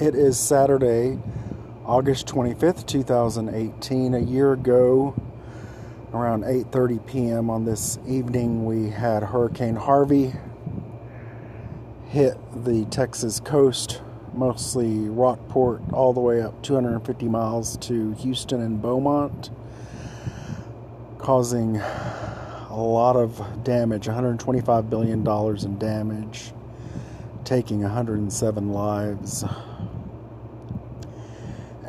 It is Saturday, August 25th, 2018. A year ago, around 8:30 p.m. on this evening, we had Hurricane Harvey hit the Texas coast, mostly Rockport, all the way up 250 miles to Houston and Beaumont, causing a lot of damage, 125 billion dollars in damage, taking 107 lives.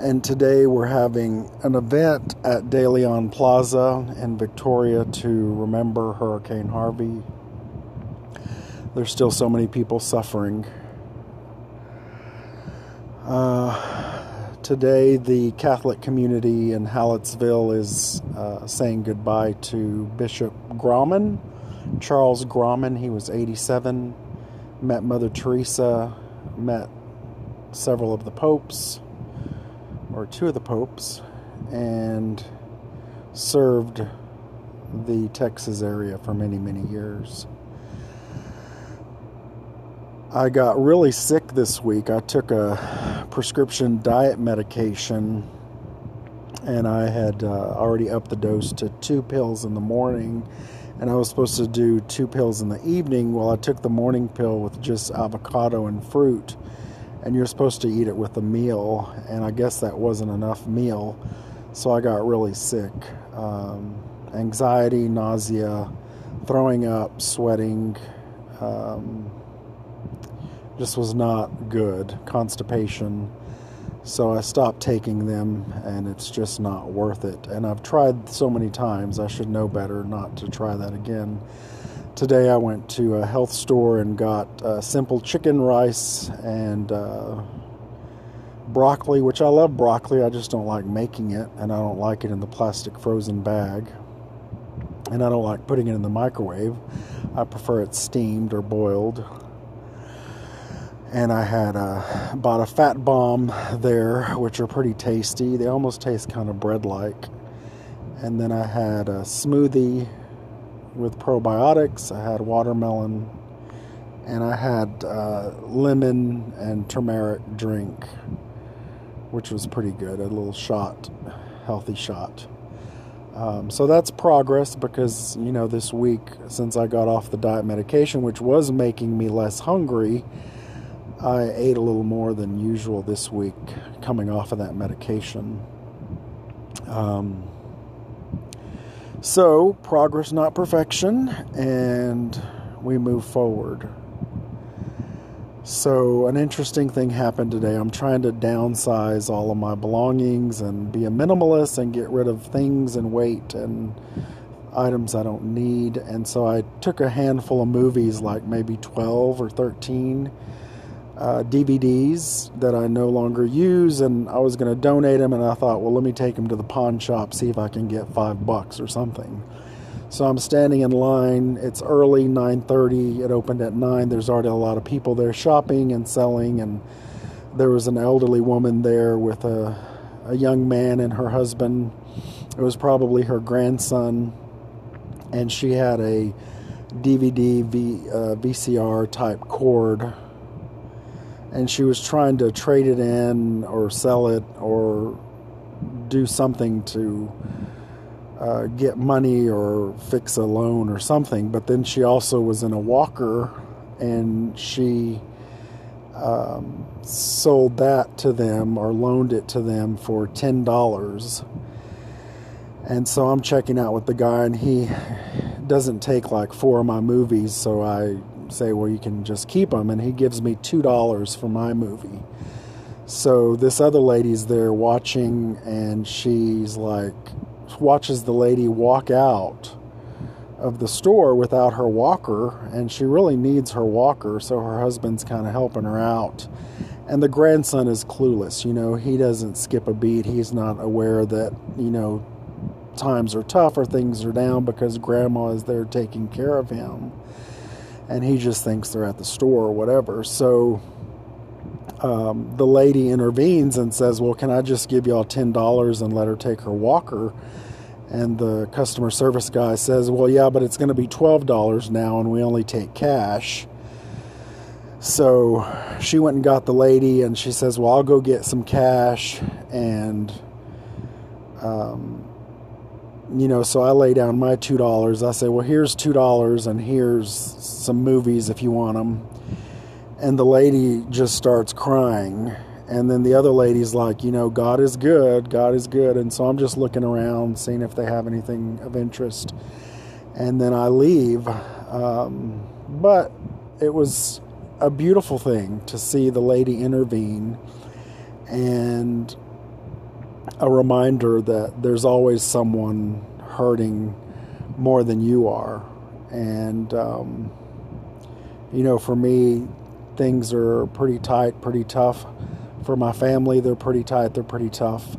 And today we're having an event at De Leon Plaza in Victoria to remember Hurricane Harvey. There's still so many people suffering. Uh, today, the Catholic community in Hallettsville is uh, saying goodbye to Bishop Grahmann, Charles Grahmann. He was 87, met Mother Teresa, met several of the popes or two of the popes, and served the Texas area for many, many years. I got really sick this week. I took a prescription diet medication and I had uh, already upped the dose to two pills in the morning. And I was supposed to do two pills in the evening. Well, I took the morning pill with just avocado and fruit and you're supposed to eat it with a meal, and I guess that wasn't enough meal, so I got really sick. Um, anxiety, nausea, throwing up, sweating, um, just was not good. Constipation. So I stopped taking them, and it's just not worth it. And I've tried so many times, I should know better not to try that again. Today I went to a health store and got uh, simple chicken rice and uh, broccoli, which I love broccoli. I just don't like making it, and I don't like it in the plastic frozen bag. And I don't like putting it in the microwave. I prefer it steamed or boiled. And I had uh, bought a fat bomb there, which are pretty tasty. They almost taste kind of bread like. And then I had a smoothie with probiotics. I had watermelon, and I had uh, lemon and turmeric drink, which was pretty good. A little shot, healthy shot. Um, so that's progress because, you know, this week, since I got off the diet medication, which was making me less hungry, I ate a little more than usual this week coming off of that medication. Um, so, progress, not perfection, and we move forward. So, an interesting thing happened today. I'm trying to downsize all of my belongings and be a minimalist and get rid of things and weight and items I don't need. And so, I took a handful of movies, like maybe 12 or 13 uh, DVDs that I no longer use, and I was going to donate them. And I thought, well, let me take them to the pawn shop, see if I can get five bucks or something. So I'm standing in line. It's early, 9:30. It opened at nine. There's already a lot of people there shopping and selling, and there was an elderly woman there with a a young man and her husband. It was probably her grandson, and she had a DVD v, uh, VCR type cord and she was trying to trade it in or sell it or do something to uh, get money or fix a loan or something. But then she also was in a walker and she um, sold that to them or loaned it to them for $10. And so I'm checking out with the guy, and he doesn't take like four of my movies, so I say, well, you can just keep them. And he gives me $2 for my movie. So this other lady's there watching, and she's like, watches the lady walk out of the store without her walker, and she really needs her walker, so her husband's kind of helping her out. And the grandson is clueless, you know, he doesn't skip a beat. He's not aware that, you know, times are tough or things are down because grandma is there taking care of him and he just thinks they're at the store or whatever. So um, the lady intervenes and says, Well, can I just give y'all $10 and let her take her walker? And the customer service guy says, Well, yeah, but it's going to be $12 now and we only take cash. So she went and got the lady, and she says, Well, I'll go get some cash. And, um, you know, so I lay down my $2. I say, Well, here's $2, and here's some movies if you want them. And the lady just starts crying. And then the other lady's like, You know, God is good, God is good. And so I'm just looking around, seeing if they have anything of interest. And then I leave. Um, but it was a beautiful thing to see the lady intervene and a reminder that there's always someone hurting more than you are. And, um, you know, for me, things are pretty tight, pretty tough. For my family, they're pretty tight, they're pretty tough.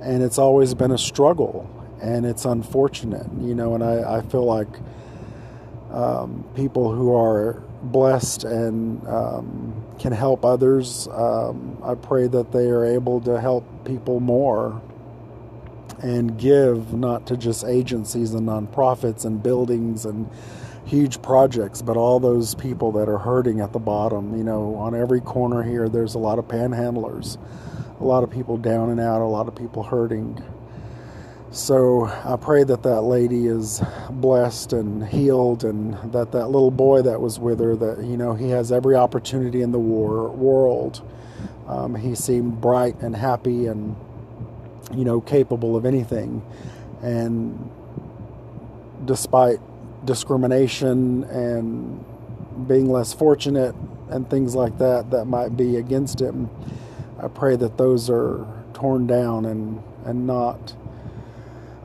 And it's always been a struggle, and it's unfortunate, you know, and I, I feel like um, people who are blessed and um, can help others. Um, I pray that they are able to help people more and give not to just agencies and nonprofits and buildings and huge projects, but all those people that are hurting at the bottom. You know, on every corner here, there's a lot of panhandlers, a lot of people down and out, a lot of people hurting. So I pray that that lady is blessed and healed, and that that little boy that was with her, that you know, he has every opportunity in the war world. Um, he seemed bright and happy, and you know, capable of anything. And despite discrimination and being less fortunate and things like that that might be against him, I pray that those are torn down and and not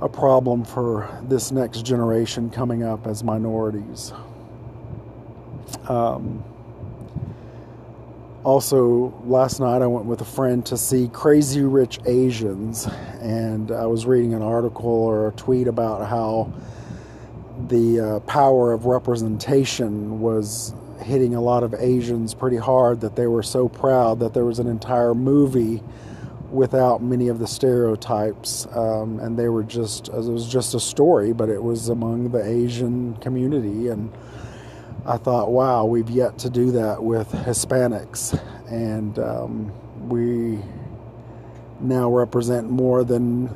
a problem for this next generation coming up as minorities. Um, also, last night I went with a friend to see Crazy Rich Asians, and I was reading an article or a tweet about how the uh, power of representation was hitting a lot of Asians pretty hard that they were so proud that there was an entire movie without many of the stereotypes, um, and they were just it was just a story, but it was among the Asian community, and I thought, wow, we've yet to do that with Hispanics, and um, we now represent more than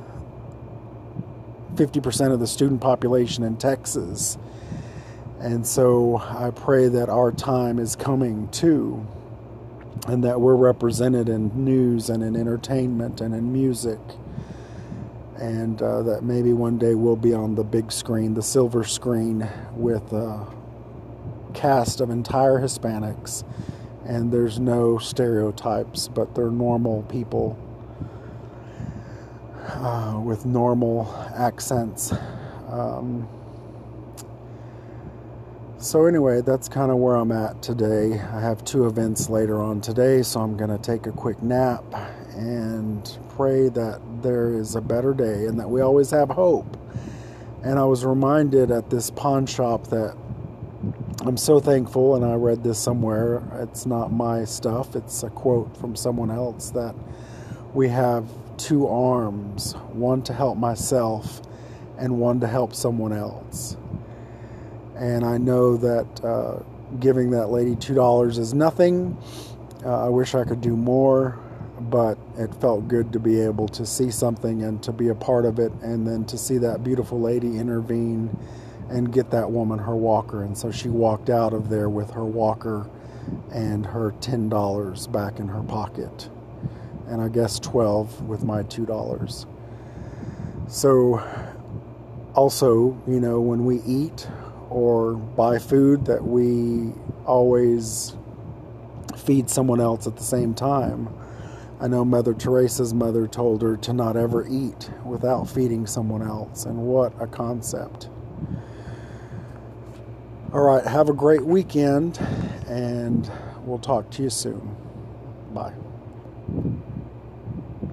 50% of the student population in Texas. And so I pray that our time is coming too and that we're represented in news and in entertainment and in music. And uh, that maybe one day we'll be on the big screen, the silver screen, with a cast of entire Hispanics. And there's no stereotypes, but they're normal people uh, with normal accents. Um, so, anyway, that's kind of where I'm at today. I have two events later on today, so I'm going to take a quick nap and pray that there is a better day and that we always have hope. And I was reminded at this pawn shop that I'm so thankful, and I read this somewhere. It's not my stuff, it's a quote from someone else that we have two arms one to help myself and one to help someone else and I know that uh, giving that lady two dollars is nothing. Uh, I wish I could do more, but it felt good to be able to see something and to be a part of it, and then to see that beautiful lady intervene and get that woman her walker. And so she walked out of there with her walker and her ten dollars back in her pocket, and I guess twelve with my two dollars. So, also, you know, when we eat or buy food that we always feed someone else at the same time. I know Mother Teresa's mother told her to not ever eat without feeding someone else, and what a concept. All right, have a great weekend, and we'll talk to you soon. Bye.